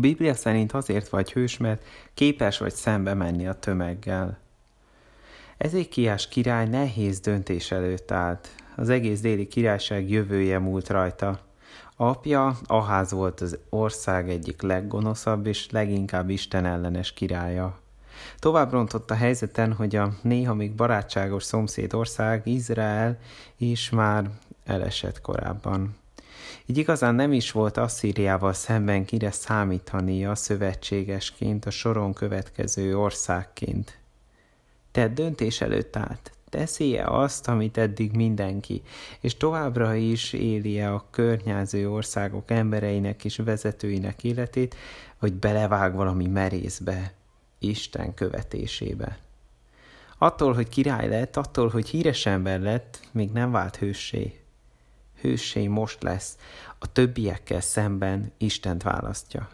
Biblia szerint azért vagy hős, mert képes vagy szembe menni a tömeggel. Ezékiás király nehéz döntés előtt állt. Az egész déli királyság jövője múlt rajta. Apja Aház volt az ország egyik leggonoszabb és leginkább istenellenes királya. Tovább rontott a helyzeten, hogy a néha még barátságos szomszéd ország, Izrael is már elesett korábban. Így igazán nem is volt Asszíriával szemben kire számítani a szövetségesként, a soron következő országként. Te döntés előtt állt, teszi-e azt, amit eddig mindenki, és továbbra is éli-e a környező országok embereinek és vezetőinek életét, vagy belevág valami merészbe, Isten követésébe. Attól, hogy király lett, attól, hogy híres ember lett, még nem vált hőssé. Hőssé most lesz, a többiekkel szemben Istent választja.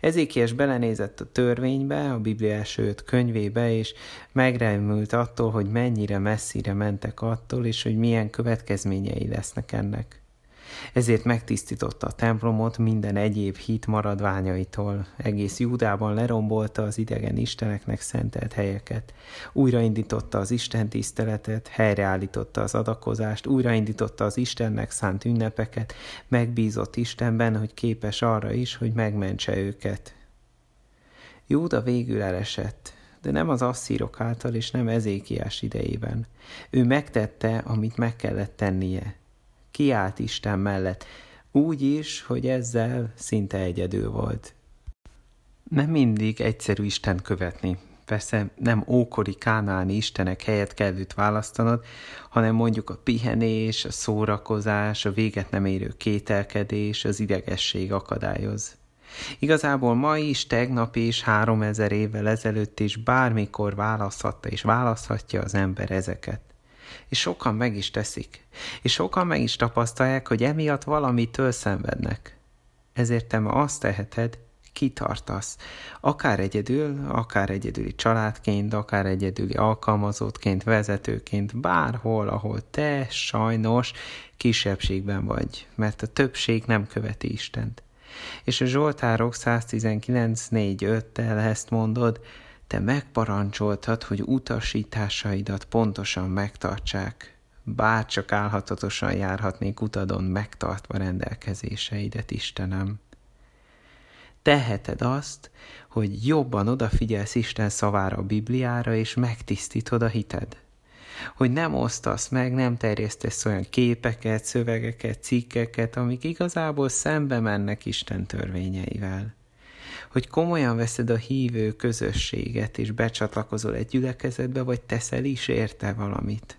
Ezékies belenézett a törvénybe, a Biblia első könyvébe, és megremült attól, hogy mennyire messzire mentek attól, és hogy milyen következményei lesznek ennek. Ezért megtisztította a templomot minden egyéb hit maradványaitól, egész Júdában lerombolta az idegen isteneknek szentelt helyeket, újraindította az Isten tiszteletet, helyreállította az adakozást, újraindította az Istennek szánt ünnepeket, megbízott Istenben, hogy képes arra is, hogy megmentse őket. Júda végül elesett, de nem az asszírok által, és nem Ezékiás idejében. Ő megtette, amit meg kellett tennie kiállt Isten mellett, úgy is, hogy ezzel szinte egyedül volt. Nem mindig egyszerű Isten követni. Persze nem ókori kánáni istenek helyet kellett választanod, hanem mondjuk a pihenés, a szórakozás, a véget nem érő kételkedés, az idegesség akadályoz. Igazából ma is, tegnap is, három ezer évvel ezelőtt is bármikor választhatta és választhatja az ember ezeket és sokan meg is teszik, és sokan meg is tapasztalják, hogy emiatt valamitől szenvednek. Ezért te ma azt teheted, kitartasz. Akár egyedül, akár egyedüli családként, akár egyedüli alkalmazottként, vezetőként, bárhol, ahol te sajnos kisebbségben vagy, mert a többség nem követi Istent. És a Zsoltárok 119.4.5-tel ezt mondod, te megparancsoltad, hogy utasításaidat pontosan megtartsák, bár csak álhatatosan járhatnék utadon megtartva rendelkezéseidet, Istenem. Teheted azt, hogy jobban odafigyelsz Isten szavára a Bibliára, és megtisztítod a hited. Hogy nem osztasz meg, nem terjesztesz olyan képeket, szövegeket, cikkeket, amik igazából szembe mennek Isten törvényeivel hogy komolyan veszed a hívő közösséget, és becsatlakozol egy gyülekezetbe, vagy teszel is érte valamit.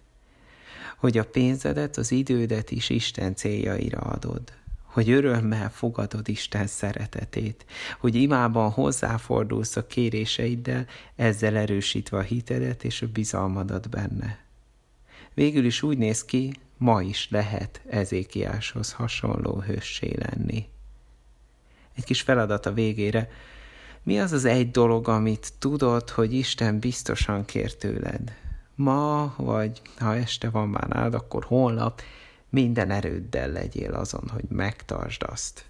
Hogy a pénzedet, az idődet is Isten céljaira adod. Hogy örömmel fogadod Isten szeretetét. Hogy imában hozzáfordulsz a kéréseiddel, ezzel erősítve a hitedet és a bizalmadat benne. Végül is úgy néz ki, ma is lehet Ezékiáshoz hasonló hőssé lenni egy kis feladat a végére. Mi az az egy dolog, amit tudod, hogy Isten biztosan kér tőled? Ma, vagy ha este van már nálad, akkor holnap minden erőddel legyél azon, hogy megtartsd azt.